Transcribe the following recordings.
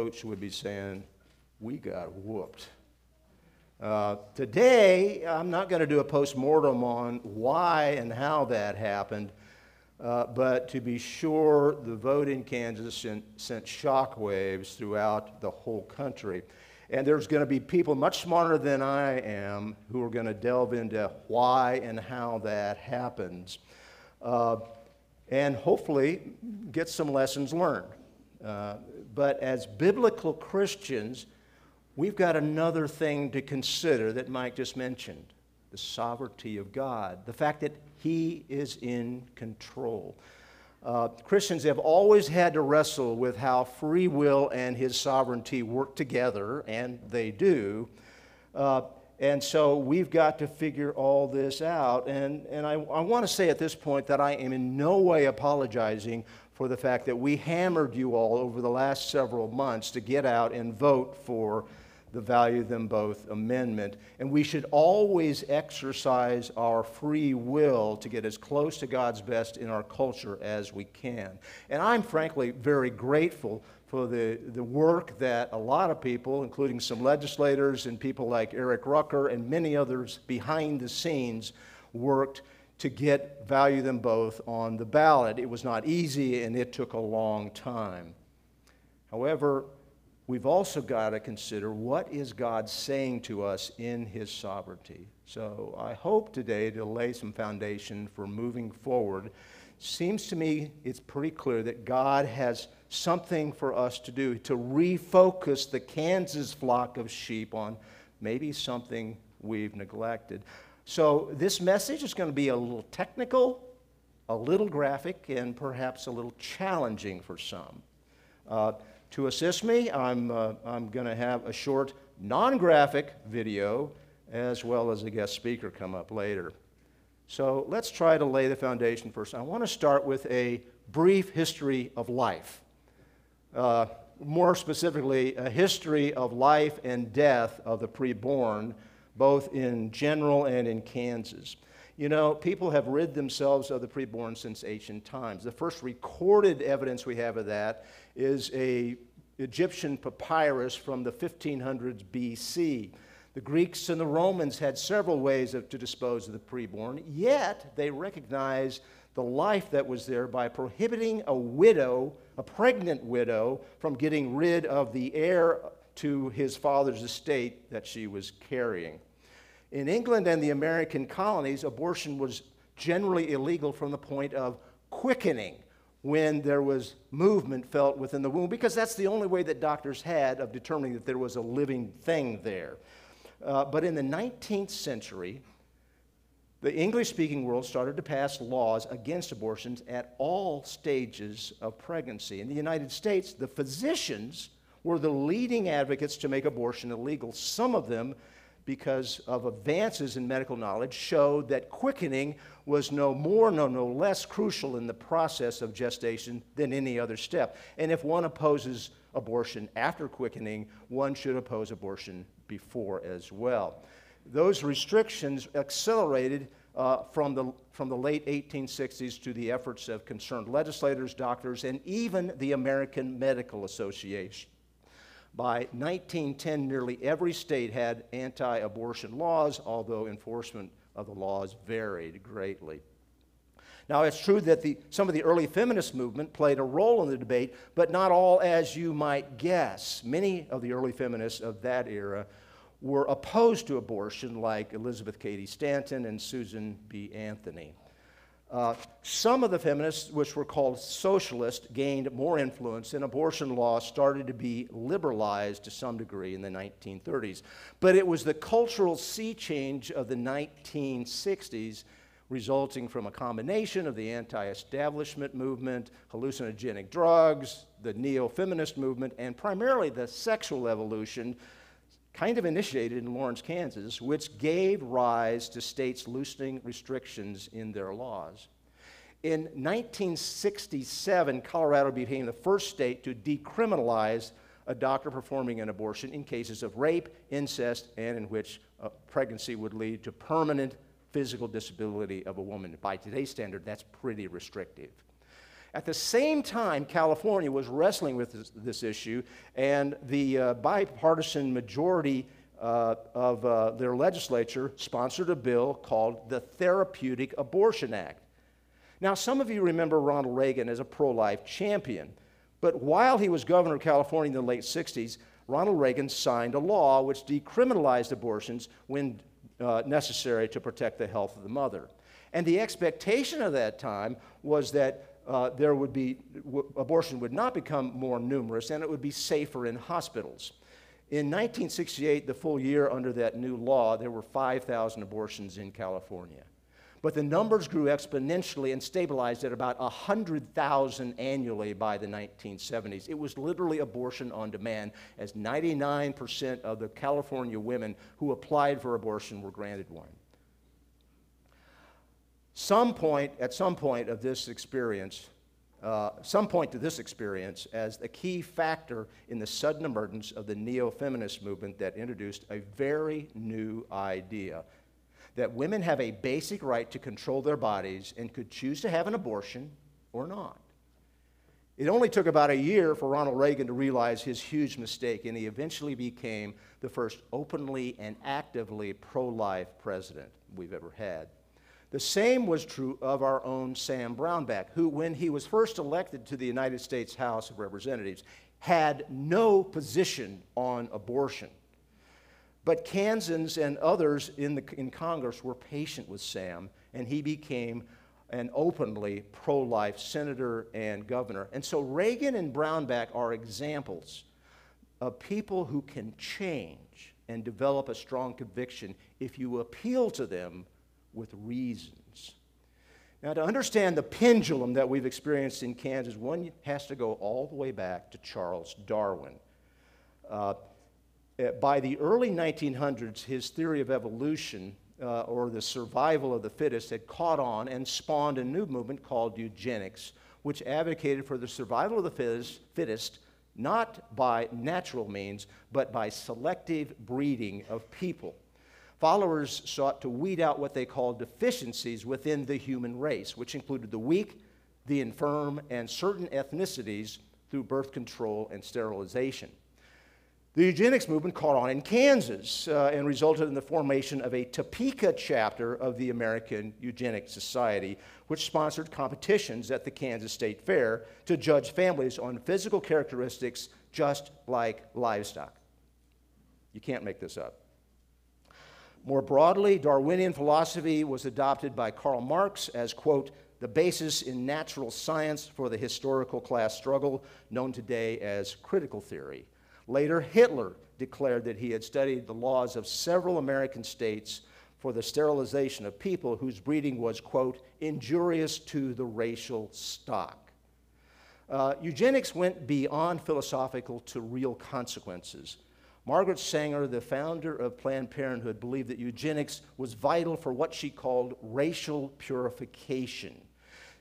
coach would be saying, We got whooped. Uh, today, I'm not going to do a postmortem on why and how that happened, uh, but to be sure, the vote in Kansas sent, sent shockwaves throughout the whole country. And there's going to be people much smarter than I am who are going to delve into why and how that happens. Uh, and hopefully get some lessons learned. Uh, but as biblical Christians, we've got another thing to consider that Mike just mentioned the sovereignty of God, the fact that He is in control. Uh, Christians have always had to wrestle with how free will and His sovereignty work together, and they do. Uh, and so we've got to figure all this out. And, and I, I want to say at this point that I am in no way apologizing for the fact that we hammered you all over the last several months to get out and vote for the value them both amendment. And we should always exercise our free will to get as close to God's best in our culture as we can. And I'm frankly very grateful for the, the work that a lot of people, including some legislators and people like Eric Rucker and many others behind the scenes, worked to get value them both on the ballot. It was not easy and it took a long time. However, we've also got to consider what is God saying to us in his sovereignty. So I hope today to lay some foundation for moving forward. Seems to me it's pretty clear that God has something for us to do to refocus the Kansas flock of sheep on maybe something we've neglected. So this message is going to be a little technical, a little graphic, and perhaps a little challenging for some. Uh, to assist me, I'm, uh, I'm going to have a short non graphic video as well as a guest speaker come up later. So let's try to lay the foundation first. I want to start with a brief history of life. Uh, more specifically, a history of life and death of the preborn, both in general and in Kansas. You know, people have rid themselves of the preborn since ancient times. The first recorded evidence we have of that is a Egyptian papyrus from the 1500s BC. The Greeks and the Romans had several ways of, to dispose of the preborn, yet they recognized the life that was there by prohibiting a widow, a pregnant widow, from getting rid of the heir to his father's estate that she was carrying. In England and the American colonies, abortion was generally illegal from the point of quickening when there was movement felt within the womb, because that's the only way that doctors had of determining that there was a living thing there. Uh, but in the 19th century, the English speaking world started to pass laws against abortions at all stages of pregnancy. In the United States, the physicians were the leading advocates to make abortion illegal. Some of them because of advances in medical knowledge, showed that quickening was no more, no, no less crucial in the process of gestation than any other step. And if one opposes abortion after quickening, one should oppose abortion before as well. Those restrictions accelerated uh, from, the, from the late 1860s to the efforts of concerned legislators, doctors, and even the American Medical Association. By 1910, nearly every state had anti abortion laws, although enforcement of the laws varied greatly. Now, it's true that the, some of the early feminist movement played a role in the debate, but not all as you might guess. Many of the early feminists of that era were opposed to abortion, like Elizabeth Cady Stanton and Susan B. Anthony. Uh, some of the feminists, which were called socialists, gained more influence, and abortion law started to be liberalized to some degree in the 1930s. But it was the cultural sea change of the 1960s, resulting from a combination of the anti establishment movement, hallucinogenic drugs, the neo feminist movement, and primarily the sexual evolution kind of initiated in Lawrence, Kansas, which gave rise to states loosening restrictions in their laws. In 1967, Colorado became the first state to decriminalize a doctor performing an abortion in cases of rape, incest, and in which a pregnancy would lead to permanent physical disability of a woman. By today's standard, that's pretty restrictive. At the same time, California was wrestling with this, this issue, and the uh, bipartisan majority uh, of uh, their legislature sponsored a bill called the Therapeutic Abortion Act. Now, some of you remember Ronald Reagan as a pro life champion, but while he was governor of California in the late 60s, Ronald Reagan signed a law which decriminalized abortions when uh, necessary to protect the health of the mother. And the expectation of that time was that uh, there would be, w- abortion would not become more numerous and it would be safer in hospitals. In 1968, the full year under that new law, there were 5,000 abortions in California. But the numbers grew exponentially and stabilized at about 100,000 annually by the 1970s. It was literally abortion on demand, as 99% of the California women who applied for abortion were granted one. Some point, at some point of this experience, uh, some point to this experience as a key factor in the sudden emergence of the neo feminist movement that introduced a very new idea that women have a basic right to control their bodies and could choose to have an abortion or not. It only took about a year for Ronald Reagan to realize his huge mistake, and he eventually became the first openly and actively pro life president we've ever had. The same was true of our own Sam Brownback, who, when he was first elected to the United States House of Representatives, had no position on abortion. But Kansans and others in, the, in Congress were patient with Sam, and he became an openly pro life senator and governor. And so Reagan and Brownback are examples of people who can change and develop a strong conviction if you appeal to them with reasons. Now, to understand the pendulum that we've experienced in Kansas, one has to go all the way back to Charles Darwin. Uh, by the early 1900s, his theory of evolution, uh, or the survival of the fittest, had caught on and spawned a new movement called eugenics, which advocated for the survival of the fittest, fittest not by natural means, but by selective breeding of people followers sought to weed out what they called deficiencies within the human race, which included the weak, the infirm, and certain ethnicities through birth control and sterilization. The eugenics movement caught on in Kansas uh, and resulted in the formation of a Topeka chapter of the American Eugenics Society, which sponsored competitions at the Kansas State Fair to judge families on physical characteristics just like livestock. You can't make this up. More broadly, Darwinian philosophy was adopted by Karl Marx as, quote, the basis in natural science for the historical class struggle, known today as critical theory. Later, Hitler declared that he had studied the laws of several American states for the sterilization of people whose breeding was, quote, injurious to the racial stock. Uh, eugenics went beyond philosophical to real consequences. Margaret Sanger, the founder of Planned Parenthood, believed that eugenics was vital for what she called racial purification.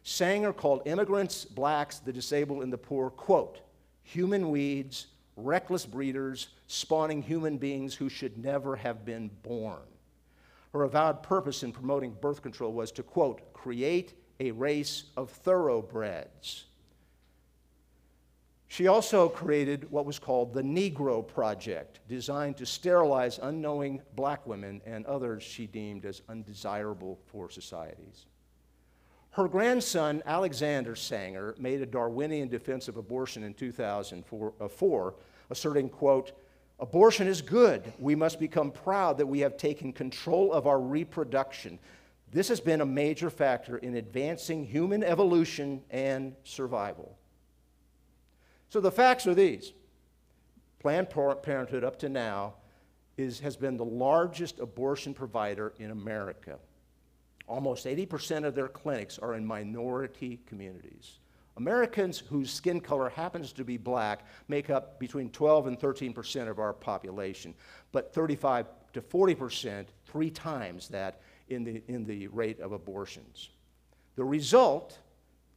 Sanger called immigrants, blacks, the disabled, and the poor, quote, human weeds, reckless breeders, spawning human beings who should never have been born. Her avowed purpose in promoting birth control was to, quote, create a race of thoroughbreds she also created what was called the Negro Project, designed to sterilize unknowing black women and others she deemed as undesirable for societies. Her grandson, Alexander Sanger, made a Darwinian defense of abortion in 2004, uh, asserting, quote, Abortion is good. We must become proud that we have taken control of our reproduction. This has been a major factor in advancing human evolution and survival. So the facts are these Planned Parenthood, up to now, is, has been the largest abortion provider in America. Almost 80% of their clinics are in minority communities. Americans whose skin color happens to be black make up between 12 and 13% of our population, but 35 to 40%, three times that in the, in the rate of abortions. The result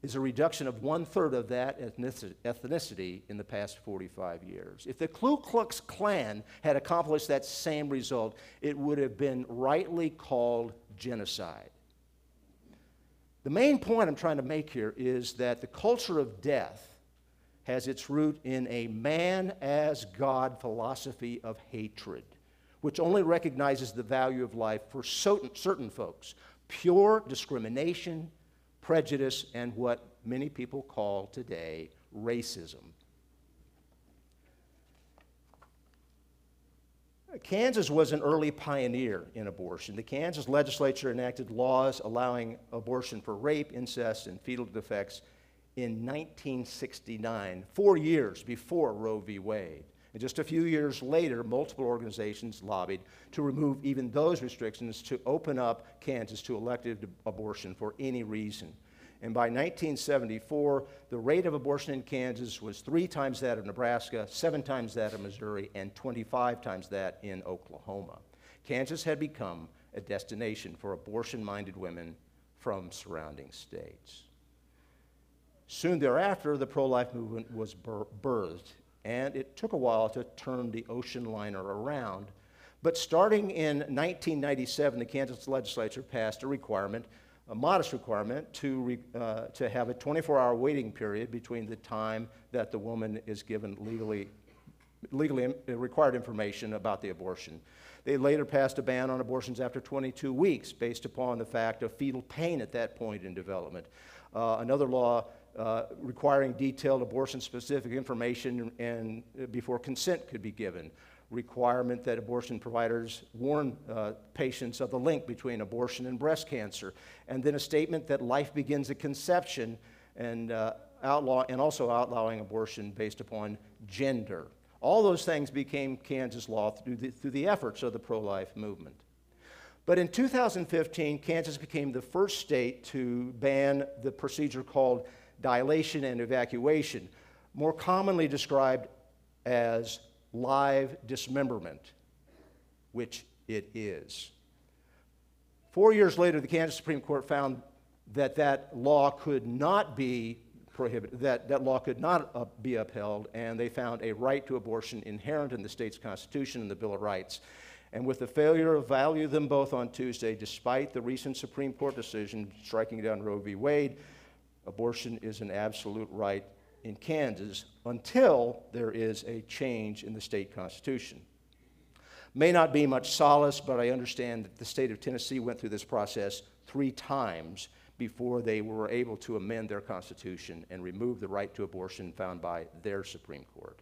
is a reduction of one third of that ethnicity in the past 45 years. If the Ku Klux Klan had accomplished that same result, it would have been rightly called genocide. The main point I'm trying to make here is that the culture of death has its root in a man as God philosophy of hatred, which only recognizes the value of life for certain, certain folks pure discrimination, prejudice, and what many people call today racism. Kansas was an early pioneer in abortion. The Kansas legislature enacted laws allowing abortion for rape, incest, and fetal defects in 1969, four years before Roe v. Wade. And just a few years later, multiple organizations lobbied to remove even those restrictions to open up Kansas to elective abortion for any reason. And by 1974, the rate of abortion in Kansas was three times that of Nebraska, seven times that of Missouri, and 25 times that in Oklahoma. Kansas had become a destination for abortion minded women from surrounding states. Soon thereafter, the pro life movement was birthed, and it took a while to turn the ocean liner around. But starting in 1997, the Kansas legislature passed a requirement a modest requirement to, re, uh, to have a 24 hour waiting period between the time that the woman is given legally, legally required information about the abortion. They later passed a ban on abortions after 22 weeks based upon the fact of fetal pain at that point in development. Uh, another law uh, requiring detailed abortion specific information and, and before consent could be given requirement that abortion providers warn uh, patients of the link between abortion and breast cancer, and then a statement that life begins at conception and, uh, outlaw, and also outlawing abortion based upon gender. All those things became Kansas law through the, through the efforts of the pro life movement. But in 2015, Kansas became the first state to ban the procedure called dilation and evacuation, more commonly described as live dismemberment, which it is. Four years later, the Kansas Supreme Court found that that law could not be prohibited, that that law could not uh, be upheld, and they found a right to abortion inherent in the state's constitution and the Bill of Rights. And with the failure of value them both on Tuesday, despite the recent Supreme Court decision striking down Roe v. Wade, abortion is an absolute right in Kansas until there is a change in the state constitution. May not be much solace, but I understand that the state of Tennessee went through this process three times before they were able to amend their constitution and remove the right to abortion found by their Supreme Court.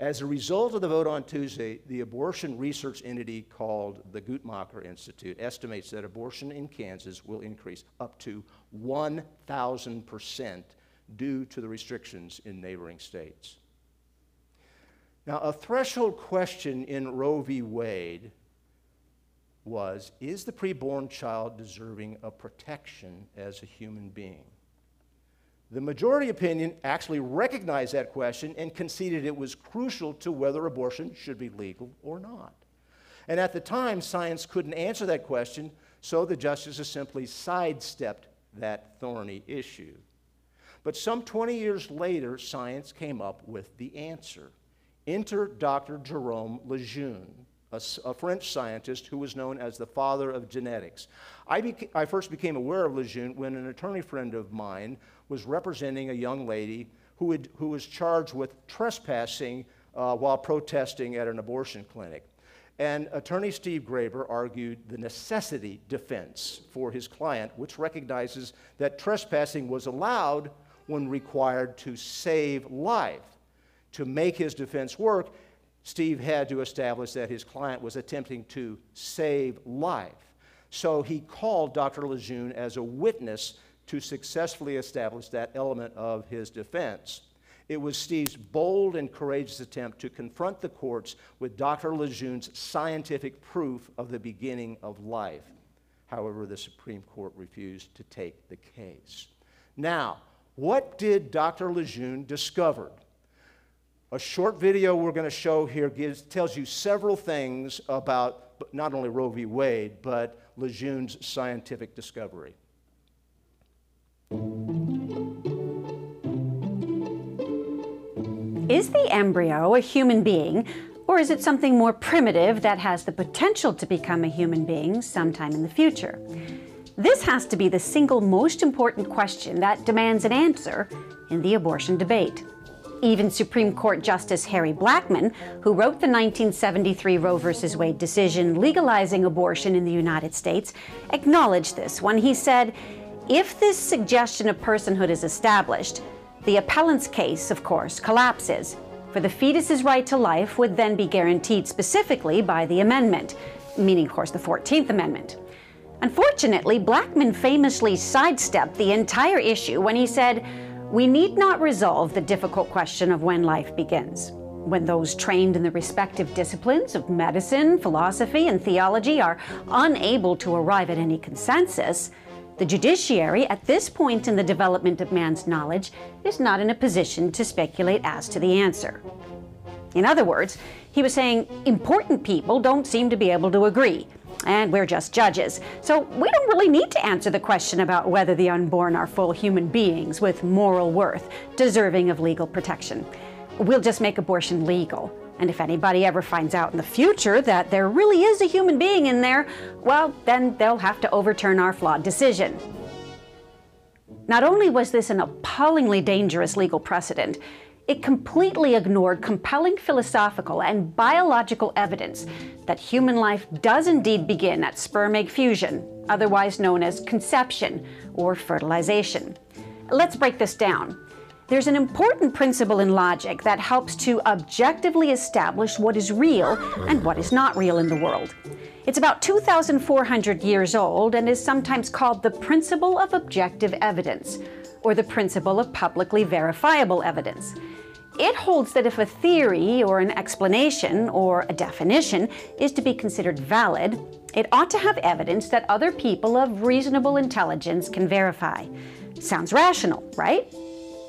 As a result of the vote on Tuesday, the abortion research entity called the Guttmacher Institute estimates that abortion in Kansas will increase up to 1,000 percent due to the restrictions in neighboring states. Now, a threshold question in Roe v. Wade was Is the preborn child deserving of protection as a human being? The majority opinion actually recognized that question and conceded it was crucial to whether abortion should be legal or not. And at the time, science couldn't answer that question, so the justices simply sidestepped that thorny issue. But some 20 years later, science came up with the answer. Enter Dr. Jerome Lejeune, a, a, French scientist who was known as the father of genetics. I, I first became aware of Lejeune when an attorney friend of mine was representing a young lady who, had, who was charged with trespassing uh, while protesting at an abortion clinic. And attorney Steve Graber argued the necessity defense for his client, which recognizes that trespassing was allowed when required to save life. To make his defense work, Steve had to establish that his client was attempting to save life. So he called Dr. Lejeune as a witness to successfully establish that element of his defense. It was Steve's bold and courageous attempt to confront the courts with Dr. Lejeune's scientific proof of the beginning of life. However, the Supreme Court refused to take the case. Now, what did Dr. Lejeune discover? A short video we're going to show here gives, tells you several things about not only Roe v. Wade, but Lejeune's scientific discovery. Is the embryo a human being, or is it something more primitive that has the potential to become a human being sometime in the future? This has to be the single most important question that demands an answer in the abortion debate. Even Supreme Court Justice Harry Blackmun, who wrote the 1973 Roe v. Wade decision legalizing abortion in the United States, acknowledged this when he said, If this suggestion of personhood is established, the appellant's case, of course, collapses, for the fetus's right to life would then be guaranteed specifically by the amendment, meaning, of course, the 14th Amendment. Unfortunately, Blackmun famously sidestepped the entire issue when he said, We need not resolve the difficult question of when life begins. When those trained in the respective disciplines of medicine, philosophy, and theology are unable to arrive at any consensus, the judiciary, at this point in the development of man's knowledge, is not in a position to speculate as to the answer. In other words, he was saying important people don't seem to be able to agree, and we're just judges. So we don't really need to answer the question about whether the unborn are full human beings with moral worth, deserving of legal protection. We'll just make abortion legal. And if anybody ever finds out in the future that there really is a human being in there, well, then they'll have to overturn our flawed decision. Not only was this an appallingly dangerous legal precedent, it completely ignored compelling philosophical and biological evidence that human life does indeed begin at sperm egg fusion, otherwise known as conception or fertilization. Let's break this down. There's an important principle in logic that helps to objectively establish what is real and what is not real in the world. It's about 2,400 years old and is sometimes called the principle of objective evidence, or the principle of publicly verifiable evidence. It holds that if a theory or an explanation or a definition is to be considered valid, it ought to have evidence that other people of reasonable intelligence can verify. Sounds rational, right?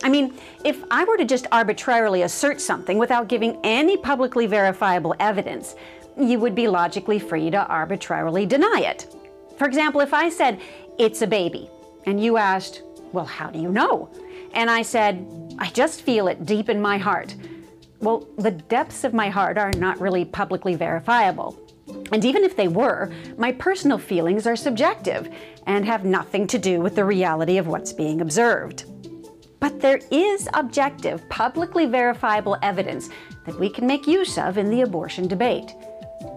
I mean, if I were to just arbitrarily assert something without giving any publicly verifiable evidence, you would be logically free to arbitrarily deny it. For example, if I said, it's a baby, and you asked, well, how do you know? And I said, I just feel it deep in my heart. Well, the depths of my heart are not really publicly verifiable. And even if they were, my personal feelings are subjective and have nothing to do with the reality of what's being observed. But there is objective, publicly verifiable evidence that we can make use of in the abortion debate.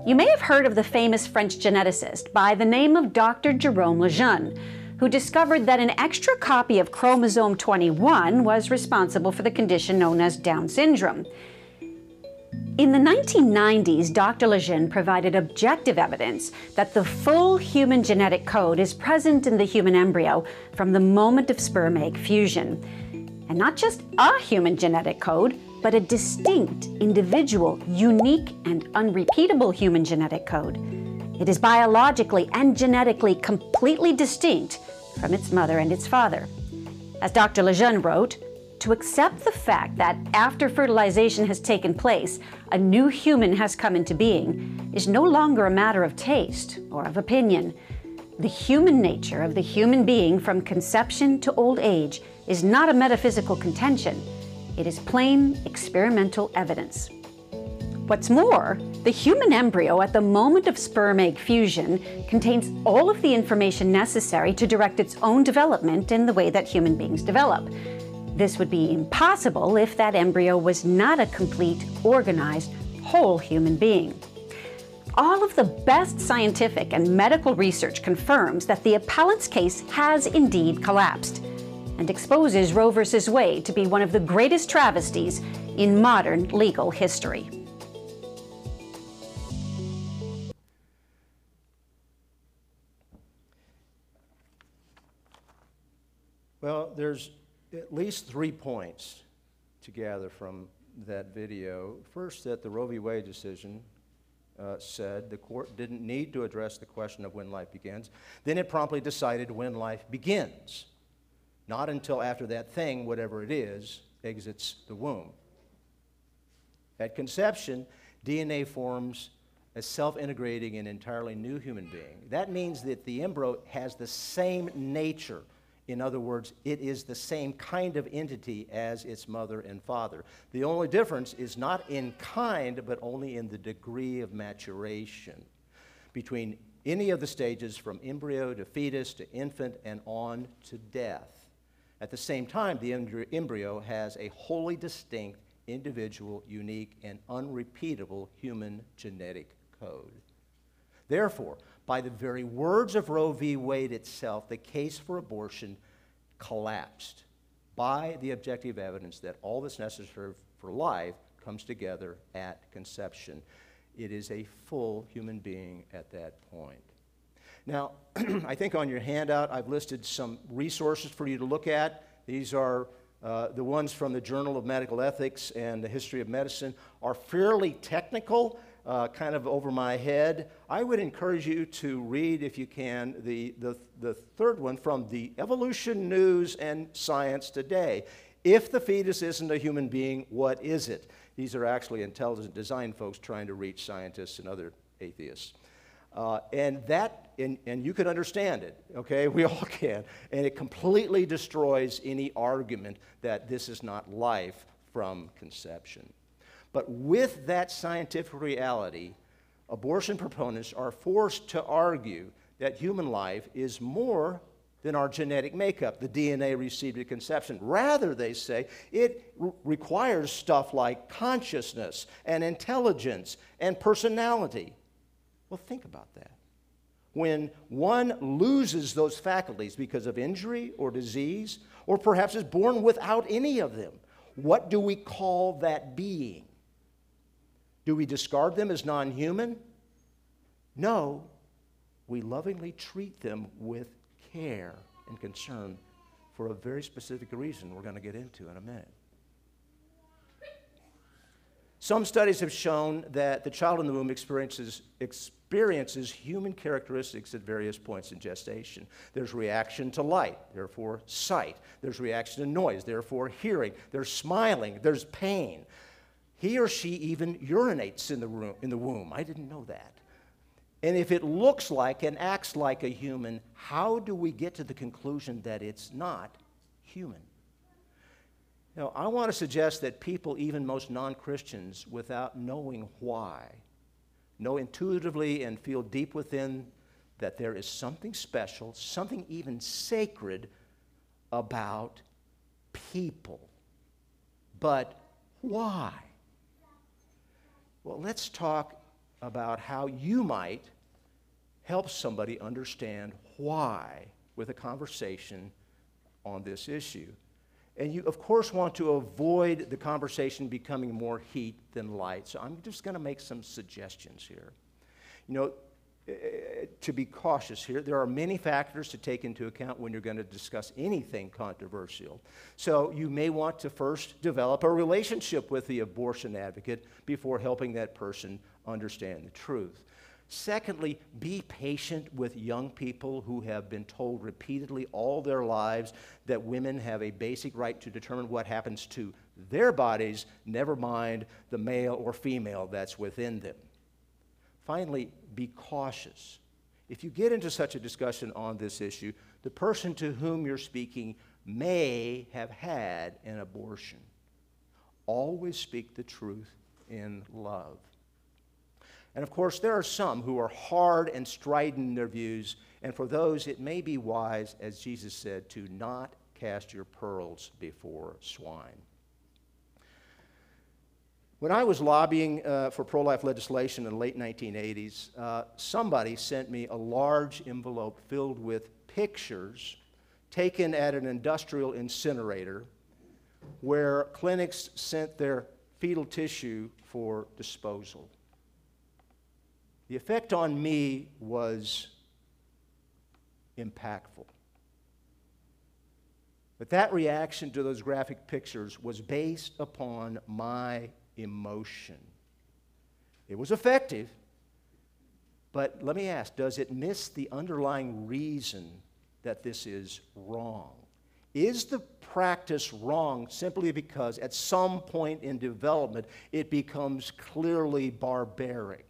You may have heard of the famous French geneticist by the name of Dr. Jerome Lejeune, who discovered that an extra copy of chromosome 21 was responsible for the condition known as Down syndrome. In the 1990s, Dr. Lejeune provided objective evidence that the full human genetic code is present in the human embryo from the moment of sperm egg fusion and not just a human genetic code, but a distinct, individual, unique, and unrepeatable human genetic code. It is biologically and genetically completely distinct from its mother and its father. As Dr. Lejeune wrote, to accept the fact that after fertilization has taken place, a new human has come into being is no longer a matter of taste or of opinion. The human nature of the human being from conception to old age is not a metaphysical contention, it is plain experimental evidence. What's more, the human embryo at the moment of sperm egg fusion contains all of the information necessary to direct its own development in the way that human beings develop. This would be impossible if that embryo was not a complete, organized, whole human being. All of the best scientific and medical research confirms that the appellant's case has indeed collapsed and exposes Roe v. Wade to be one of the greatest travesties in modern legal history. Well, there's at least three points to gather from that video. First, that the Roe v. Wade decision uh, said the court didn't need to address the question of when life begins. Then it promptly decided when life begins not until after that thing, whatever it is, exits the womb. At conception, DNA forms a self integrating and entirely new human being. That means that the embryo has the same nature. In other words, it is the same kind of entity as its mother and father. The only difference is not in kind, but only in the degree of maturation between any of the stages from embryo to fetus to infant and on to death. At the same time, the embryo has a wholly distinct, individual, unique, and unrepeatable human genetic code. Therefore, by the very words of Roe v. Wade itself, the case for abortion collapsed by the objective evidence that all that's necessary for life comes together at conception. It is a full human being at that point. Now, I think on your handout, I've listed some resources for you to look at. These are uh, the ones from the Journal of Medical Ethics and the History of Medicine are fairly technical, uh, kind of over my head. I would encourage you to read, if you can, the, the, the third one from the Evolution News and Science Today. If the fetus isn't a human being, what is it? These are actually intelligent design folks trying to reach scientists and other atheists. Uh, and that, and, and you can understand it, okay? We all can. And it completely destroys any argument that this is not life from conception. But with that scientific reality, abortion proponents are forced to argue that human life is more than our genetic makeup, the DNA received at conception. Rather, they say, it re- requires stuff like consciousness and intelligence and personality. Well, think about that. When one loses those faculties because of injury or disease, or perhaps is born without any of them, what do we call that being? Do we discard them as non human? No. We lovingly treat them with care and concern for a very specific reason we're going to get into in a minute. Some studies have shown that the child in the womb experiences, experiences human characteristics at various points in gestation. There's reaction to light, therefore sight. There's reaction to noise, therefore hearing. There's smiling, there's pain. He or she even urinates in the, room, in the womb. I didn't know that. And if it looks like and acts like a human, how do we get to the conclusion that it's not human? Now, I want to suggest that people, even most non Christians, without knowing why, know intuitively and feel deep within that there is something special, something even sacred about people. But why? Well, let's talk about how you might help somebody understand why with a conversation on this issue. And you, of course, want to avoid the conversation becoming more heat than light. So I'm just going to make some suggestions here. You know, eh, eh, to be cautious here, there are many factors to take into account when you're going to discuss anything controversial. So you may want to first develop a relationship with the abortion advocate before helping that person understand the truth. Secondly, be patient with young people who have been told repeatedly all their lives that women have a basic right to determine what happens to their bodies, never mind the male or female that's within them. Finally, be cautious. If you get into such a discussion on this issue, the person to whom you're speaking may have had an abortion. Always speak the truth in love. And of course, there are some who are hard and strident in their views, and for those it may be wise, as Jesus said, to not cast your pearls before swine. When I was lobbying uh, for pro life legislation in the late 1980s, uh, somebody sent me a large envelope filled with pictures taken at an industrial incinerator where clinics sent their fetal tissue for disposal. The effect on me was impactful. But that reaction to those graphic pictures was based upon my emotion. It was effective, but let me ask does it miss the underlying reason that this is wrong? Is the practice wrong simply because at some point in development it becomes clearly barbaric?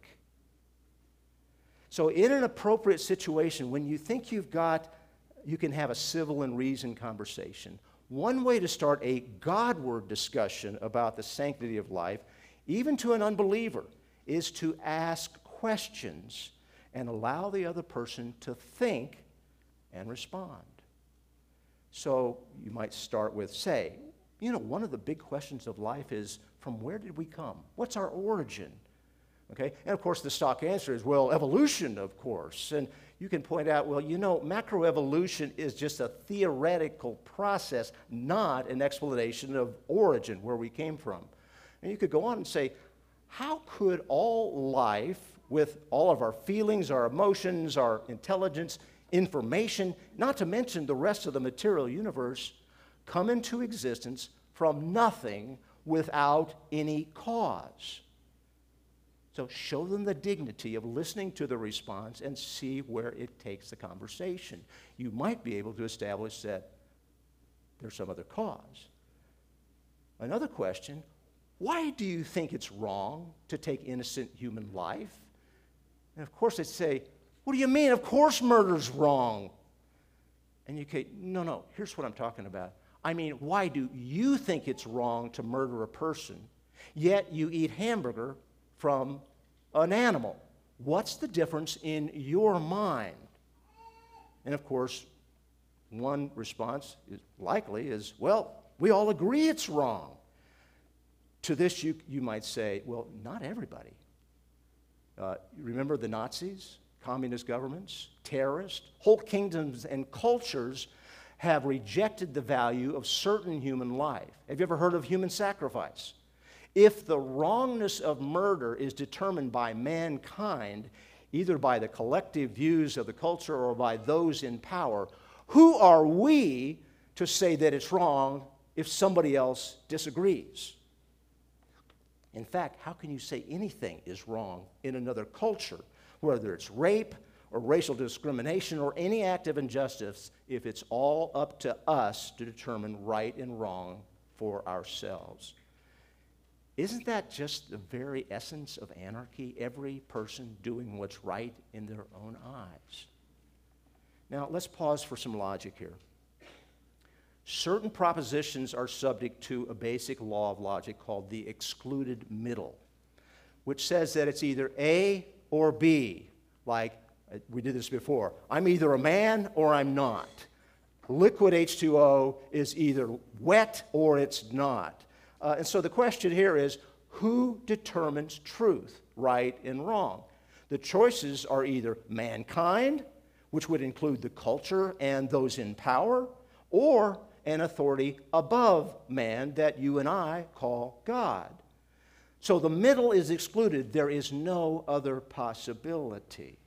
So, in an appropriate situation, when you think you've got, you can have a civil and reasoned conversation. One way to start a Godward discussion about the sanctity of life, even to an unbeliever, is to ask questions and allow the other person to think and respond. So you might start with, say, you know, one of the big questions of life is from where did we come? What's our origin? Okay? And of course, the stock answer is, well, evolution, of course. And you can point out, well, you know, macroevolution is just a theoretical process, not an explanation of origin, where we came from. And you could go on and say, how could all life, with all of our feelings, our emotions, our intelligence, information, not to mention the rest of the material universe, come into existence from nothing without any cause? So show them the dignity of listening to the response and see where it takes the conversation. You might be able to establish that there's some other cause. Another question why do you think it's wrong to take innocent human life? And of course, they say, What do you mean? Of course, murder's wrong. And you say, No, no, here's what I'm talking about. I mean, why do you think it's wrong to murder a person, yet you eat hamburger from an animal? What's the difference in your mind? And of course, one response is likely is, well, we all agree it's wrong. To this, you, you might say, well, not everybody. Uh, remember the Nazis, communist governments, terrorists, whole kingdoms and cultures have rejected the value of certain human life. Have you ever heard of human sacrifice? If the wrongness of murder is determined by mankind, either by the collective views of the culture or by those in power, who are we to say that it's wrong if somebody else disagrees? In fact, how can you say anything is wrong in another culture, whether it's rape or racial discrimination or any act of injustice, if it's all up to us to determine right and wrong for ourselves? Isn't that just the very essence of anarchy? Every person doing what's right in their own eyes. Now, let's pause for some logic here. Certain propositions are subject to a basic law of logic called the excluded middle, which says that it's either A or B. Like uh, we did this before I'm either a man or I'm not. Liquid H2O is either wet or it's not. Uh, and so the question here is who determines truth, right and wrong? The choices are either mankind, which would include the culture and those in power, or an authority above man that you and I call God. So the middle is excluded. There is no other possibility.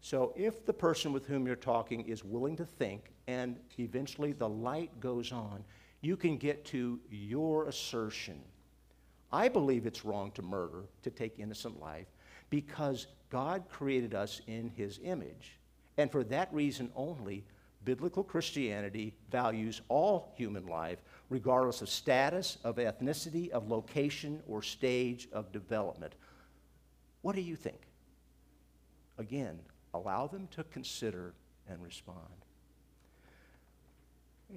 So if the person with whom you're talking is willing to think and eventually the light goes on, you can get to your assertion. I believe it's wrong to murder, to take innocent life, because God created us in his image. And for that reason only, biblical Christianity values all human life, regardless of status, of ethnicity, of location, or stage of development. What do you think? Again, allow them to consider and respond.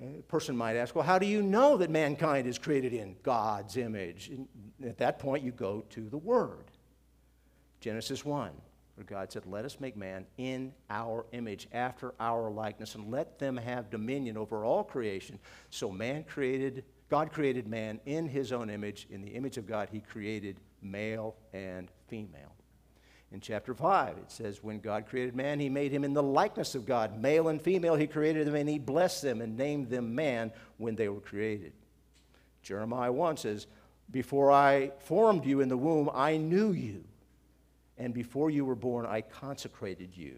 A person might ask, well, how do you know that mankind is created in God's image? And at that point, you go to the Word. Genesis 1, where God said, Let us make man in our image, after our likeness, and let them have dominion over all creation. So man created, God created man in his own image. In the image of God, he created male and female. In chapter 5, it says, When God created man, he made him in the likeness of God. Male and female, he created them, and he blessed them and named them man when they were created. Jeremiah 1 says, Before I formed you in the womb, I knew you. And before you were born, I consecrated you.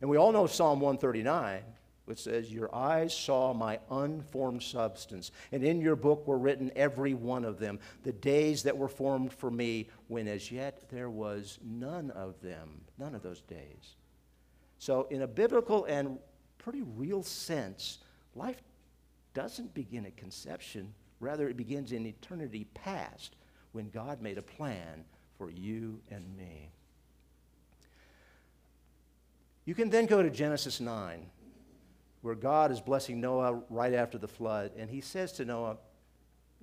And we all know Psalm 139 which says, Your eyes saw my unformed substance, and in your book were written every one of them, the days that were formed for me, when as yet there was none of them, none of those days. So, in a biblical and pretty real sense, life doesn't begin at conception, rather, it begins in eternity past when God made a plan for you and me. You can then go to Genesis 9 where God is blessing Noah right after the flood. And he says to Noah,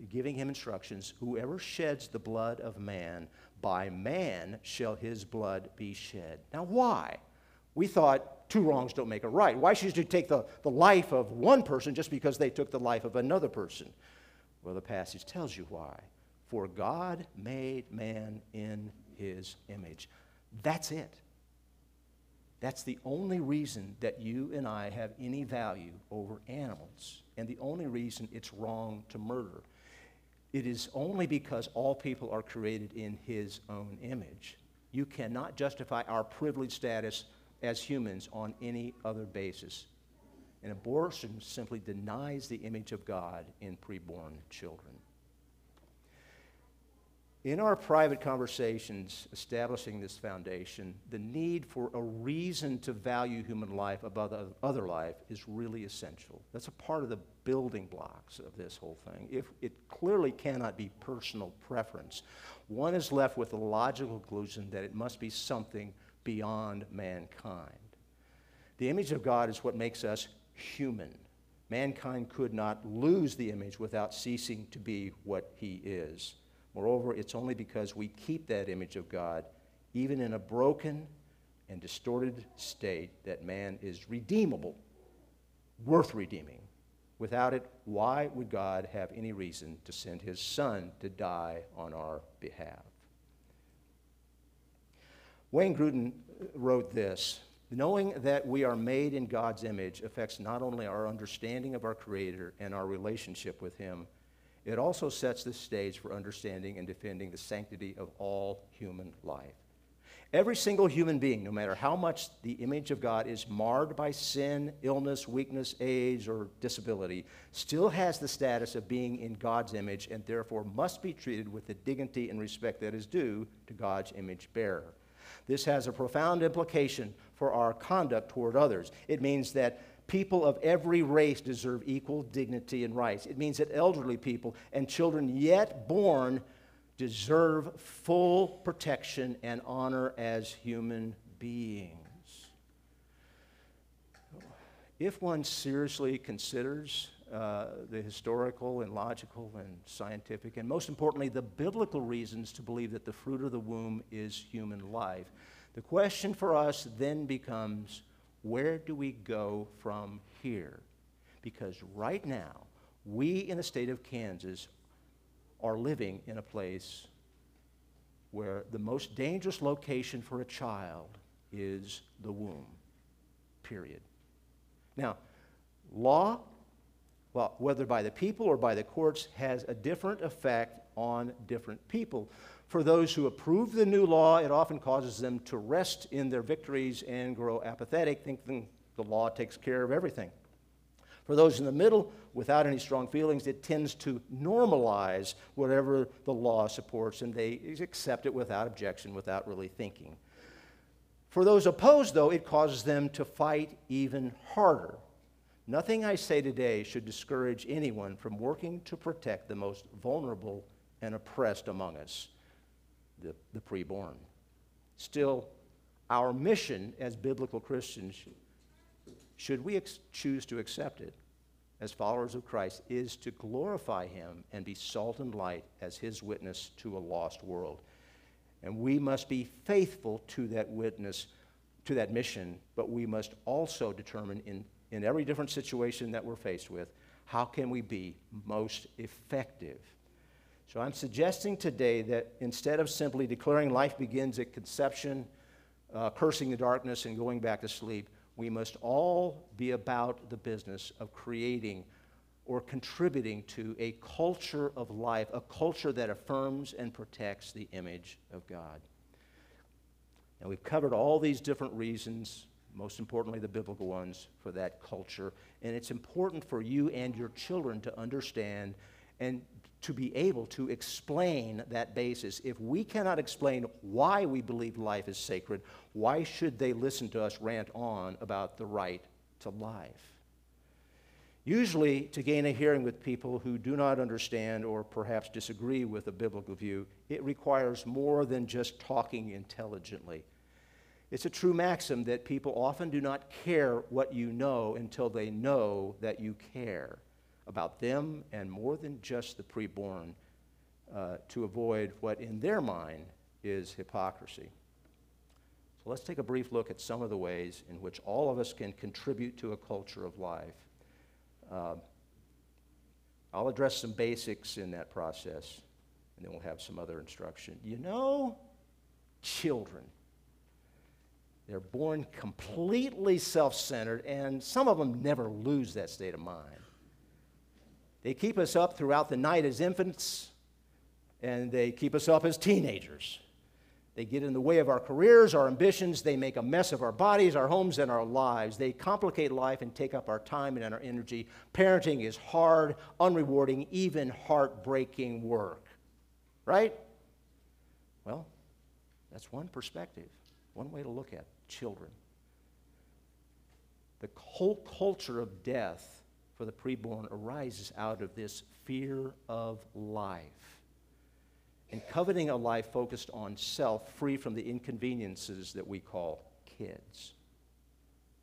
giving him instructions whoever sheds the blood of man, by man shall his blood be shed. Now, why? We thought two wrongs don't make a right. Why should you take the, the life of one person just because they took the life of another person? Well, the passage tells you why. For God made man in his image. That's it. That's the only reason that you and I have any value over animals, and the only reason it's wrong to murder. It is only because all people are created in his own image. You cannot justify our privileged status as humans on any other basis. And abortion simply denies the image of God in preborn children. In our private conversations establishing this foundation, the need for a reason to value human life above other life is really essential. That's a part of the building blocks of this whole thing. If it clearly cannot be personal preference, one is left with the logical conclusion that it must be something beyond mankind. The image of God is what makes us human. Mankind could not lose the image without ceasing to be what he is. Moreover, it's only because we keep that image of God, even in a broken and distorted state, that man is redeemable, worth redeeming. Without it, why would God have any reason to send his son to die on our behalf? Wayne Grudem wrote this Knowing that we are made in God's image affects not only our understanding of our Creator and our relationship with Him it also sets the stage for understanding and defending the sanctity of all human life. Every single human being, no matter how much the image of God is marred by sin, illness, weakness, age, or disability, still has the status of being in God's image and therefore must be treated with the dignity and respect that is due to God's image bearer. This has a profound implication for our conduct toward others. It means that people of every race deserve equal dignity and rights. It means that elderly people and children yet born deserve full protection and honor as human beings. If one seriously considers uh, the historical and logical and scientific, and most importantly, the biblical reasons to believe that the fruit of the womb is human life, the question for us then becomes where do we go from here? Because right now, we in the state of Kansas are living in a place where the most dangerous location for a child is the womb, period. Now, law, well, whether by the people or by the courts, has a different effect on different people. For those who approve the new law, it often causes them to rest in their victories and grow apathetic, thinking the law takes care of everything. For those in the middle, without any strong feelings, it tends to normalize whatever the law supports, and they accept it without objection, without really thinking. For those opposed, though, it causes them to fight even harder. Nothing I say today should discourage anyone from working to protect the most vulnerable and oppressed among us the, the preborn. Still, our mission as biblical Christians, should we ex- choose to accept it as followers of Christ, is to glorify Him and be salt and light as His witness to a lost world. And we must be faithful to that witness, to that mission, but we must also determine in, in every different situation that we're faced with how can we be most effective so I'm suggesting today that instead of simply declaring life begins at conception, uh, cursing the darkness, and going back to sleep, we must all be about the business of creating or contributing to a culture of life, a culture that affirms and protects the image of God. And we've covered all these different reasons, most importantly, the biblical ones, for that culture. And it's important for you and your children to understand and to be able to explain that basis. If we cannot explain why we believe life is sacred, why should they listen to us rant on about the right to life? Usually, to gain a hearing with people who do not understand or perhaps disagree with a biblical view, it requires more than just talking intelligently. It's a true maxim that people often do not care what you know until they know that you care about them and more than just the preborn uh, to avoid what in their mind is hypocrisy. So let's take a brief look at some of the ways in which all of us can contribute to a culture of life. Uh, I'll address some basics in that process, and then we'll have some other instruction. You know, children. They're born completely self centered, and some of them never lose that state of mind. They keep us up throughout the night as infants, and they keep us up as teenagers. They get in the way of our careers, our ambitions. They make a mess of our bodies, our homes, and our lives. They complicate life and take up our time and our energy. Parenting is hard, unrewarding, even heartbreaking work. Right? Well, that's one perspective, one way to look at children. The whole culture of death for the preborn arises out of this fear of life and coveting a life focused on self, free from the inconveniences that we call kids.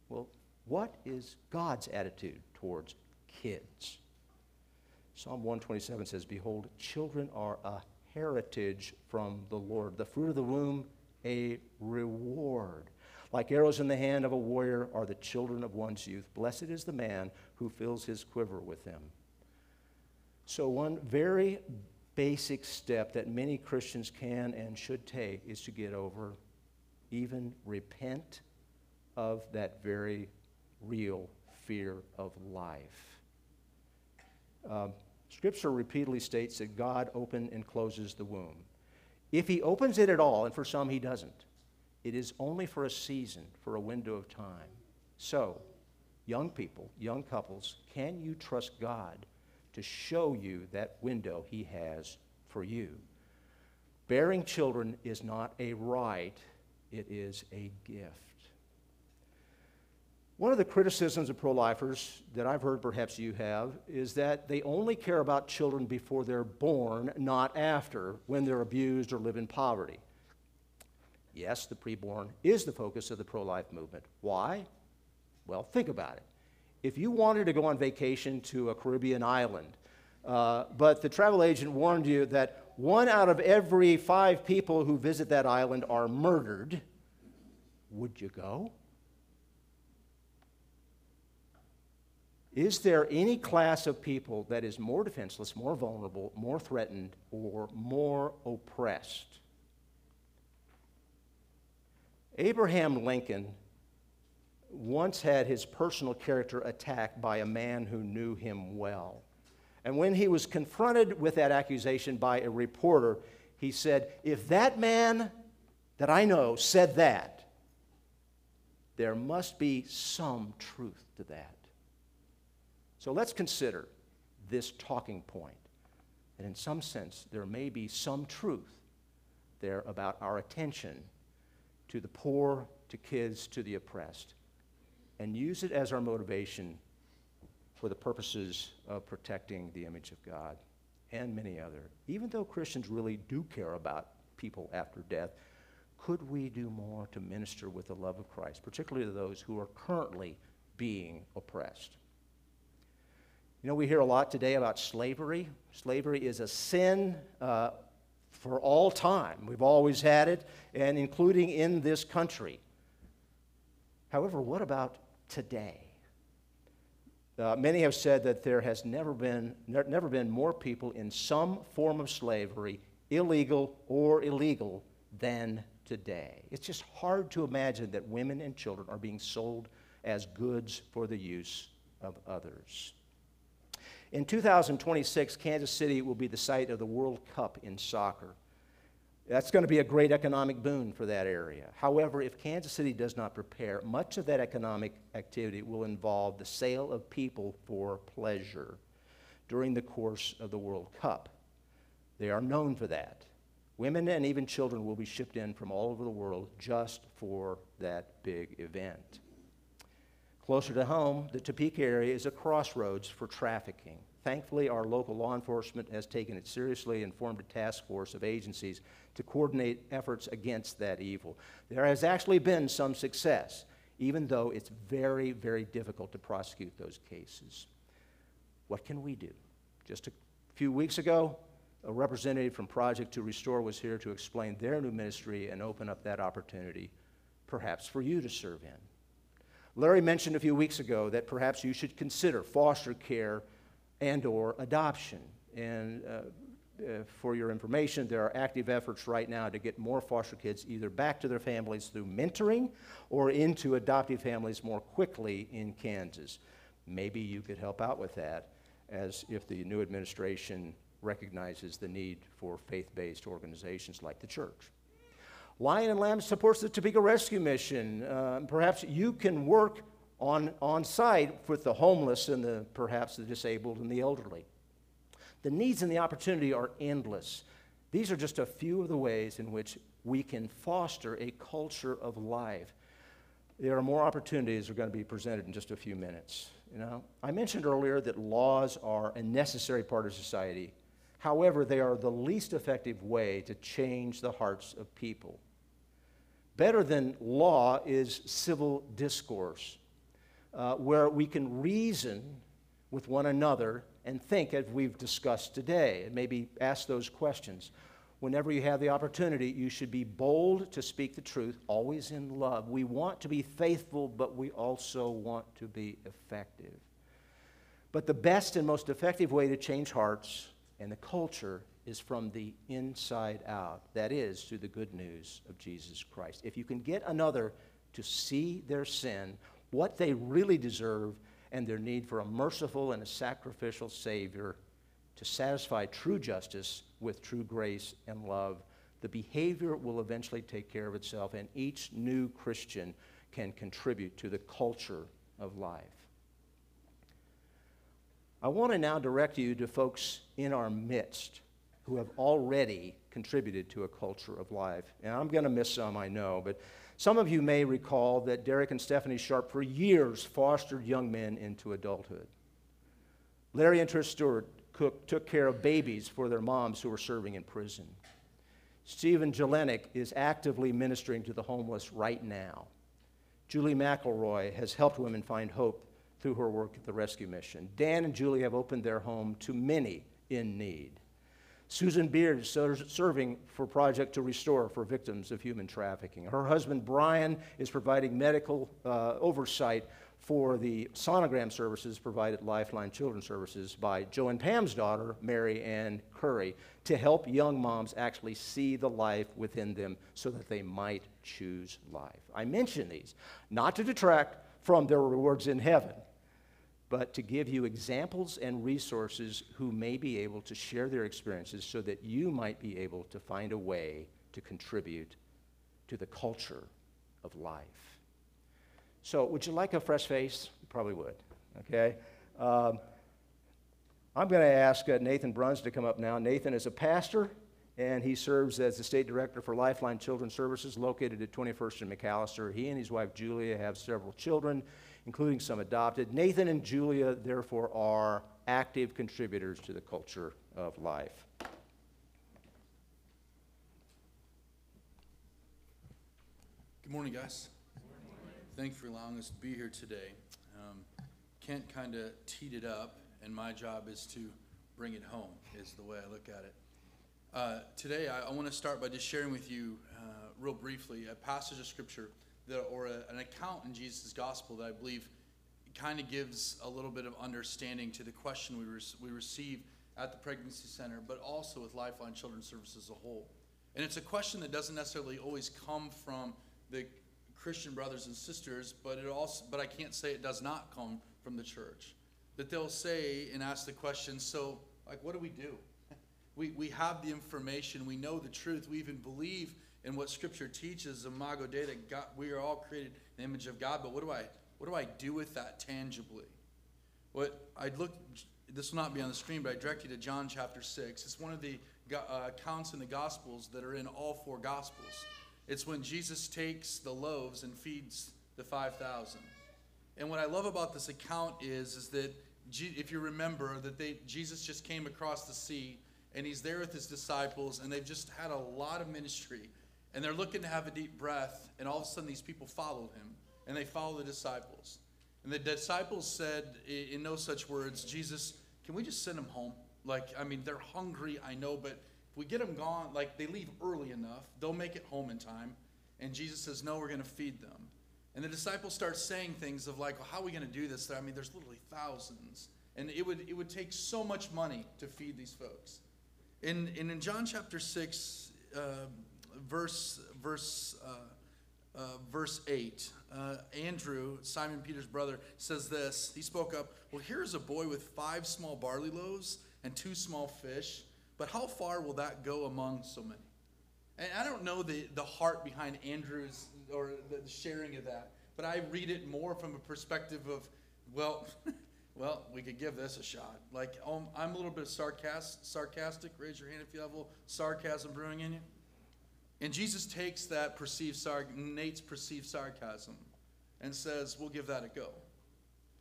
Well, what is God's attitude towards kids? Psalm 127 says, Behold, children are a heritage from the Lord. The fruit of the womb, a reward. Like arrows in the hand of a warrior are the children of one's youth. Blessed is the man who fills his quiver with them. So, one very basic step that many Christians can and should take is to get over, even repent of that very real fear of life. Uh, scripture repeatedly states that God opens and closes the womb. If He opens it at all, and for some He doesn't, it is only for a season, for a window of time. So, young people, young couples, can you trust God to show you that window He has for you? Bearing children is not a right, it is a gift. One of the criticisms of pro lifers that I've heard, perhaps you have, is that they only care about children before they're born, not after, when they're abused or live in poverty. Yes, the preborn is the focus of the pro life movement. Why? Well, think about it. If you wanted to go on vacation to a Caribbean island, uh, but the travel agent warned you that one out of every five people who visit that island are murdered, would you go? Is there any class of people that is more defenseless, more vulnerable, more threatened, or more oppressed? Abraham Lincoln once had his personal character attacked by a man who knew him well. And when he was confronted with that accusation by a reporter, he said, If that man that I know said that, there must be some truth to that. So let's consider this talking point. And in some sense, there may be some truth there about our attention to the poor, to kids, to the oppressed, and use it as our motivation for the purposes of protecting the image of God and many other. Even though Christians really do care about people after death, could we do more to minister with the love of Christ, particularly to those who are currently being oppressed? You know, we hear a lot today about slavery. Slavery is a sin uh, for all time. We've always had it, and including in this country. However, what about today? Uh, many have said that there has never been, ne- never been more people in some form of slavery, illegal or illegal, than today. It's just hard to imagine that women and children are being sold as goods for the use of others. In 2026, Kansas City will be the site of the World Cup in soccer. That's going to be a great economic boon for that area. However, if Kansas City does not prepare, much of that economic activity will involve the sale of people for pleasure during the course of the World Cup. They are known for that. Women and even children will be shipped in from all over the world just for that big event. Closer to home, the Topeka area is a crossroads for trafficking. Thankfully, our local law enforcement has taken it seriously and formed a task force of agencies to coordinate efforts against that evil. There has actually been some success, even though it's very, very difficult to prosecute those cases. What can we do? Just a few weeks ago, a representative from Project to Restore was here to explain their new ministry and open up that opportunity, perhaps for you to serve in. Larry mentioned a few weeks ago that perhaps you should consider foster care and or adoption. And uh, uh, for your information, there are active efforts right now to get more foster kids either back to their families through mentoring or into adoptive families more quickly in Kansas. Maybe you could help out with that as if the new administration recognizes the need for faith based organizations like the church. Lion and Lamb supports the Topeka Rescue Mission. Uh, perhaps you can work on, on site with the homeless and the, perhaps the disabled and the elderly. The needs and the opportunity are endless. These are just a few of the ways in which we can foster a culture of life. There are more opportunities that are going to be presented in just a few minutes. You know, I mentioned earlier that laws are a necessary part of society. However, they are the least effective way to change the hearts of people. Better than law is civil discourse, uh, where we can reason with one another and think as we've discussed today, and maybe ask those questions. Whenever you have the opportunity, you should be bold to speak the truth, always in love. We want to be faithful, but we also want to be effective. But the best and most effective way to change hearts and the culture is from the inside out. That is, through the good news of Jesus Christ. If you can get another to see their sin, what they really deserve, and their need for a merciful and a sacrificial Savior to satisfy true justice with true grace and love, the behavior will eventually take care of itself, and each new Christian can contribute to the culture of life. I want to now direct you to folks in our midst who have already contributed to a culture of life. And I'm going to miss some, I know, but some of you may recall that Derek and Stephanie Sharp for years fostered young men into adulthood. Larry and Trish Stewart cook, took care of babies for their moms who were serving in prison. Stephen Jelenic is actively ministering to the homeless right now. Julie McElroy has helped women find hope through her work at the rescue mission. Dan and Julie have opened their home to many in need. Susan Beard is serving for Project to Restore for victims of human trafficking. Her husband, Brian, is providing medical uh, oversight for the sonogram services provided Lifeline Children's Services by Joe and Pam's daughter, Mary Ann Curry, to help young moms actually see the life within them so that they might choose life. I mention these not to detract from their rewards in heaven, but to give you examples and resources who may be able to share their experiences so that you might be able to find a way to contribute to the culture of life. So, would you like a fresh face? You probably would, okay? Um, I'm going to ask uh, Nathan Bruns to come up now. Nathan is a pastor, and he serves as the state director for Lifeline Children's Services located at 21st and McAllister. He and his wife Julia have several children including some adopted. Nathan and Julia, therefore, are active contributors to the culture of life. Good morning, guys. Thank you for allowing us to be here today. Um, Kent kind of teed it up, and my job is to bring it home, is the way I look at it. Uh, today, I, I want to start by just sharing with you, uh, real briefly, a passage of scripture or a, an account in Jesus' gospel that I believe kind of gives a little bit of understanding to the question we, re- we receive at the pregnancy center, but also with Lifeline Children's Service as a whole. And it's a question that doesn't necessarily always come from the Christian brothers and sisters, but it also, but I can't say it does not come from the church. That they'll say and ask the question, so like, what do we do? We, we have the information, we know the truth, we even believe and what Scripture teaches, Imago Dei, that God, we are all created in the image of God. But what do I what do I do with that tangibly? What I'd look, this will not be on the screen, but I direct you to John chapter six. It's one of the uh, accounts in the Gospels that are in all four Gospels. It's when Jesus takes the loaves and feeds the five thousand. And what I love about this account is, is that if you remember that they, Jesus just came across the sea and he's there with his disciples and they've just had a lot of ministry and they're looking to have a deep breath, and all of a sudden these people followed him, and they follow the disciples. And the disciples said, in no such words, Jesus, can we just send them home? Like, I mean, they're hungry, I know, but if we get them gone, like they leave early enough, they'll make it home in time. And Jesus says, No, we're going to feed them. And the disciples start saying things of like, well, how are we going to do this? I mean, there's literally thousands. And it would, it would take so much money to feed these folks. In, in, in John chapter 6, uh, verse, verse, uh, uh, verse 8, uh, Andrew, Simon Peter's brother, says this. He spoke up, Well, here's a boy with five small barley loaves and two small fish, but how far will that go among so many? And I don't know the, the heart behind Andrew's or the sharing of that, but I read it more from a perspective of, well, well, we could give this a shot. Like, um, I'm a little bit sarcastic, sarcastic. Raise your hand if you have a little sarcasm brewing in you. And Jesus takes that perceived sar- Nate's perceived sarcasm and says, we'll give that a go.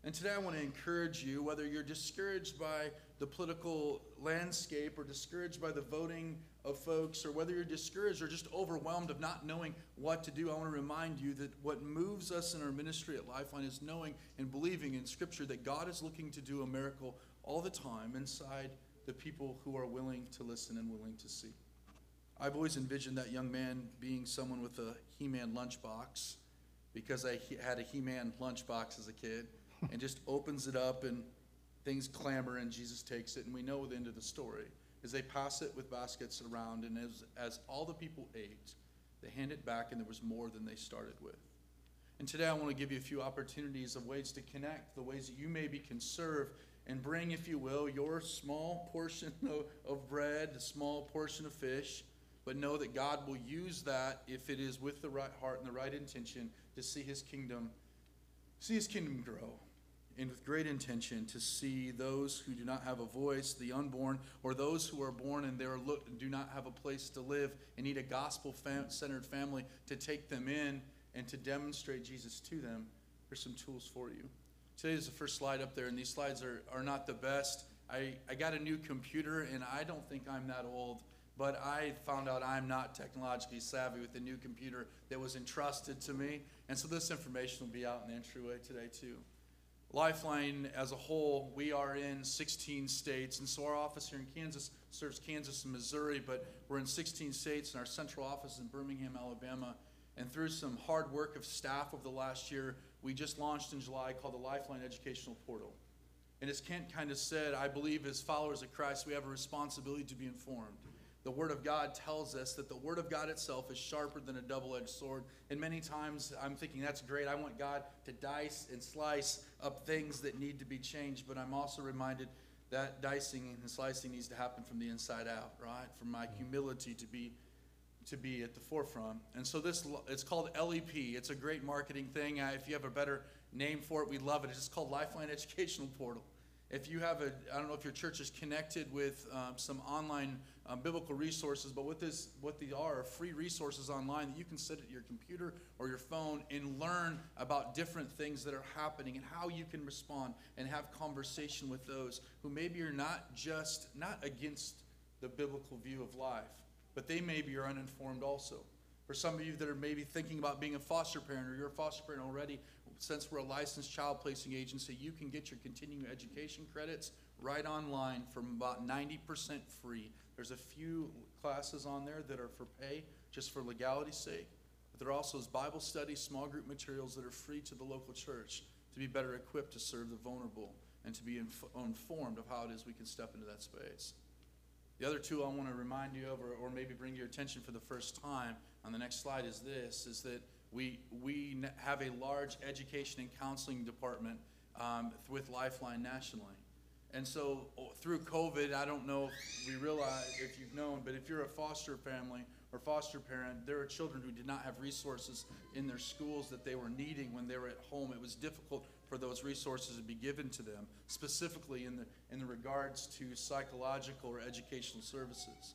And today I want to encourage you, whether you're discouraged by the political landscape or discouraged by the voting of folks, or whether you're discouraged or just overwhelmed of not knowing what to do, I want to remind you that what moves us in our ministry at Lifeline is knowing and believing in Scripture that God is looking to do a miracle all the time inside the people who are willing to listen and willing to see. I've always envisioned that young man being someone with a He Man lunchbox because I had a He Man lunchbox as a kid and just opens it up and things clamor and Jesus takes it. And we know the end of the story is they pass it with baskets around, and as, as all the people ate, they hand it back, and there was more than they started with. And today I want to give you a few opportunities of ways to connect, the ways that you maybe can serve and bring, if you will, your small portion of, of bread, a small portion of fish, but know that God will use that if it is with the right heart and the right intention to see his kingdom, see his kingdom grow and with great intention to see those who do not have a voice, the unborn, or those who are born and they are look, do not have a place to live and need a gospel centered family to take them in and to demonstrate Jesus to them. There's some tools for you. Today is the first slide up there, and these slides are, are not the best. I, I got a new computer, and I don't think I'm that old, but I found out I'm not technologically savvy with the new computer that was entrusted to me. And so this information will be out in the entryway today, too. Lifeline as a whole, we are in 16 states, and so our office here in Kansas serves Kansas and Missouri, but we're in 16 states, and our central office is in Birmingham, Alabama. And through some hard work of staff over the last year, we just launched in July called the Lifeline Educational Portal. And as Kent kind of said, I believe as followers of Christ, we have a responsibility to be informed the Word of God tells us that the Word of God itself is sharper than a double edged sword. And many times I'm thinking, that's great. I want God to dice and slice up things that need to be changed. But I'm also reminded that dicing and slicing needs to happen from the inside out, right? For my humility to be to be at the forefront. And so this it's called LEP. It's a great marketing thing. Uh, if you have a better name for it, we love it. It's just called Lifeline Educational Portal. If you have a, I don't know if your church is connected with um, some online um, biblical resources, but what this, what they are, are free resources online that you can sit at your computer or your phone and learn about different things that are happening and how you can respond and have conversation with those who maybe are not just not against the biblical view of life, but they maybe are uninformed also. For some of you that are maybe thinking about being a foster parent or you're a foster parent already, since we're a licensed child placing agency, you can get your continuing education credits right online from about 90% free. There's a few classes on there that are for pay, just for legality's sake. But there are also Bible study, small group materials that are free to the local church to be better equipped to serve the vulnerable and to be inf- informed of how it is we can step into that space. The other two I want to remind you of, or, or maybe bring your attention for the first time on the next slide, is this: is that we we have a large education and counseling department um, with Lifeline nationally. And so through COVID, I don't know if we realize, if you've known, but if you're a foster family or foster parent, there are children who did not have resources in their schools that they were needing when they were at home. It was difficult for those resources to be given to them, specifically in the, in the regards to psychological or educational services.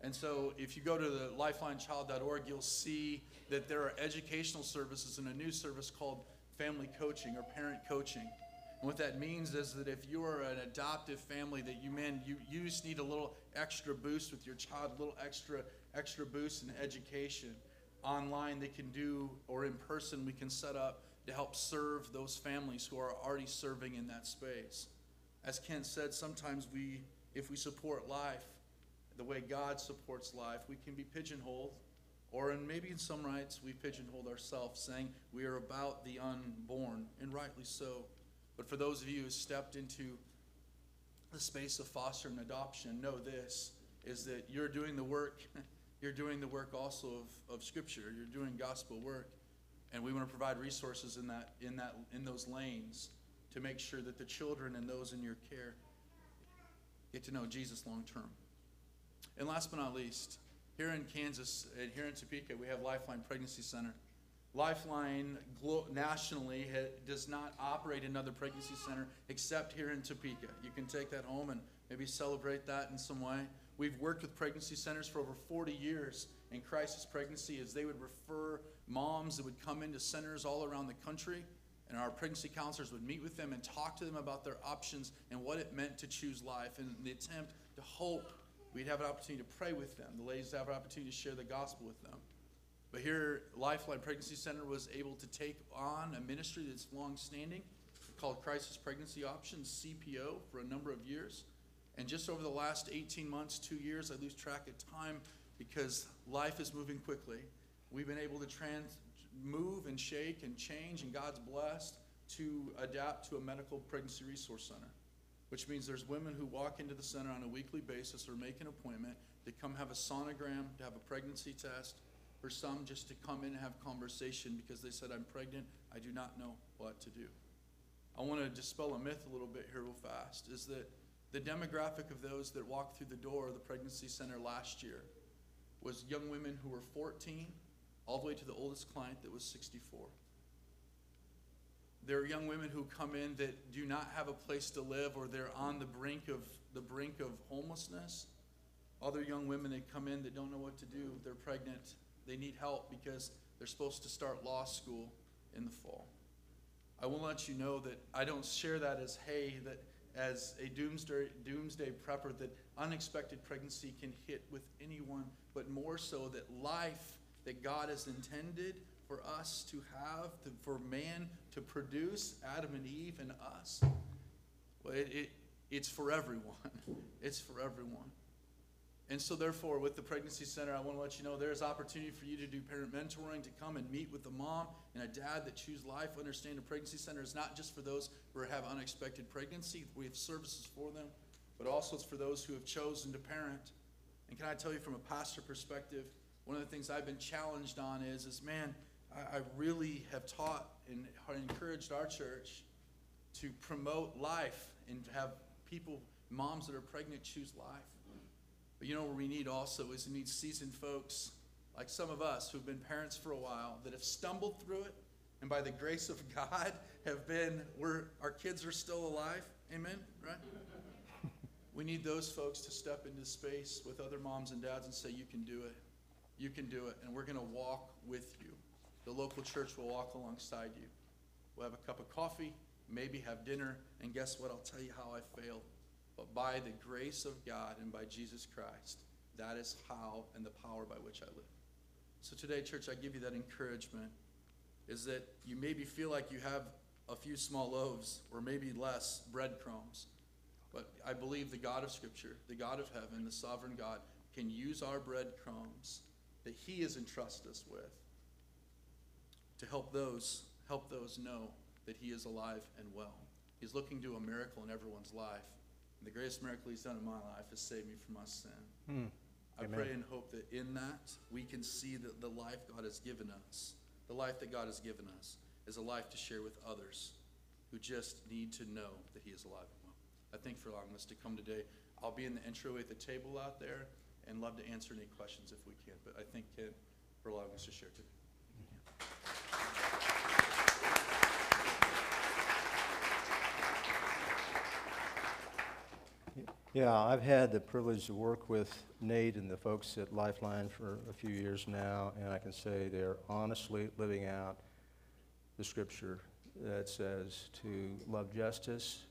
And so if you go to the lifelinechild.org, you'll see that there are educational services and a new service called family coaching or parent coaching. What that means is that if you are an adoptive family, that you man, you, you just need a little extra boost with your child, a little extra extra boost in education. Online they can do, or in person we can set up to help serve those families who are already serving in that space. As Kent said, sometimes we if we support life the way God supports life, we can be pigeonholed, or in maybe in some rights, we pigeonholed ourselves, saying we are about the unborn, and rightly so. But for those of you who stepped into the space of foster and adoption, know this is that you're doing the work, you're doing the work also of, of Scripture. You're doing gospel work. And we want to provide resources in that in that in those lanes to make sure that the children and those in your care get to know Jesus long term. And last but not least, here in Kansas and here in Topeka, we have Lifeline Pregnancy Center. Lifeline nationally does not operate another pregnancy center except here in Topeka. You can take that home and maybe celebrate that in some way. We've worked with pregnancy centers for over 40 years in crisis pregnancy as they would refer moms that would come into centers all around the country. And our pregnancy counselors would meet with them and talk to them about their options and what it meant to choose life in the attempt to hope we'd have an opportunity to pray with them. The ladies have an opportunity to share the gospel with them. But here, Lifeline Pregnancy Center was able to take on a ministry that's long standing called Crisis Pregnancy Options, CPO, for a number of years. And just over the last 18 months, two years, I lose track of time because life is moving quickly. We've been able to trans, move and shake and change, and God's blessed to adapt to a medical pregnancy resource center, which means there's women who walk into the center on a weekly basis or make an appointment to come have a sonogram, to have a pregnancy test, for some just to come in and have conversation because they said, I'm pregnant, I do not know what to do. I want to dispel a myth a little bit here, real fast, is that the demographic of those that walked through the door of the pregnancy center last year was young women who were 14 all the way to the oldest client that was 64. There are young women who come in that do not have a place to live or they're on the brink of the brink of homelessness. Other young women that come in that don't know what to do, they're pregnant, they need help because they're supposed to start law school in the fall. I will let you know that I don't share that as hey that as a doomsday doomsday prepper that unexpected pregnancy can hit with anyone, but more so that life that God has intended for us to have, to, for man to produce, Adam and Eve and us. Well, it, it, it's for everyone. It's for everyone. And so, therefore, with the Pregnancy Center, I want to let you know there's opportunity for you to do parent mentoring, to come and meet with a mom and a dad that choose life. Understand the Pregnancy Center is not just for those who have unexpected pregnancy. We have services for them, but also it's for those who have chosen to parent. And can I tell you from a pastor perspective, one of the things I've been challenged on is, is man, I, I really have taught and encouraged our church to promote life and have people, moms that are pregnant, choose life. But you know what we need also is we need seasoned folks like some of us who've been parents for a while that have stumbled through it and by the grace of God have been where our kids are still alive. Amen, right? we need those folks to step into space with other moms and dads and say, You can do it. You can do it. And we're going to walk with you. The local church will walk alongside you. We'll have a cup of coffee, maybe have dinner, and guess what? I'll tell you how I failed. But by the grace of God and by Jesus Christ, that is how and the power by which I live. So today, church, I give you that encouragement is that you maybe feel like you have a few small loaves or maybe less breadcrumbs. But I believe the God of Scripture, the God of heaven, the sovereign God, can use our breadcrumbs that He has entrusted us with to help those help those know that He is alive and well. He's looking to a miracle in everyone's life. And the greatest miracle He's done in my life is saved me from my sin. Hmm. I Amen. pray and hope that in that we can see that the life God has given us, the life that God has given us, is a life to share with others who just need to know that He is alive and well. I thank for allowing us to come today. I'll be in the entryway at the table out there and love to answer any questions if we can. But I thank Ken for allowing us to share today. Yeah, I've had the privilege to work with Nate and the folks at Lifeline for a few years now, and I can say they're honestly living out the scripture that says to love justice,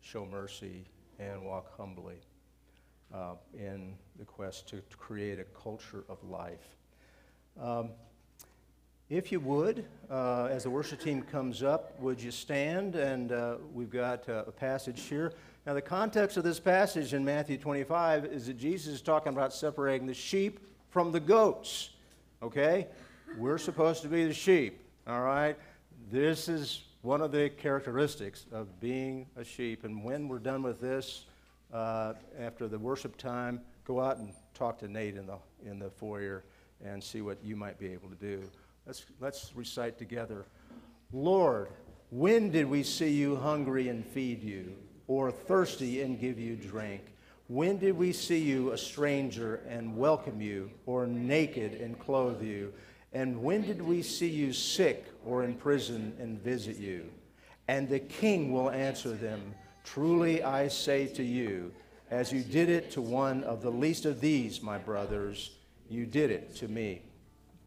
show mercy, and walk humbly uh, in the quest to, create a culture of life. Um, if you would, uh, as the worship team comes up, would you stand? And uh, we've got uh, a passage here. Now, the context of this passage in Matthew 25 is that Jesus is talking about separating the sheep from the goats. Okay? We're supposed to be the sheep, all right? This is one of the characteristics of being a sheep. And when we're done with this, uh, after the worship time, go out and talk to Nate in the, in the foyer and see what you might be able to do. Let's, let's recite together Lord, when did we see you hungry and feed you, or thirsty and give you drink? When did we see you a stranger and welcome you, or naked and clothe you? And when did we see you sick or in prison and visit you? And the king will answer them Truly I say to you, as you did it to one of the least of these, my brothers, you did it to me.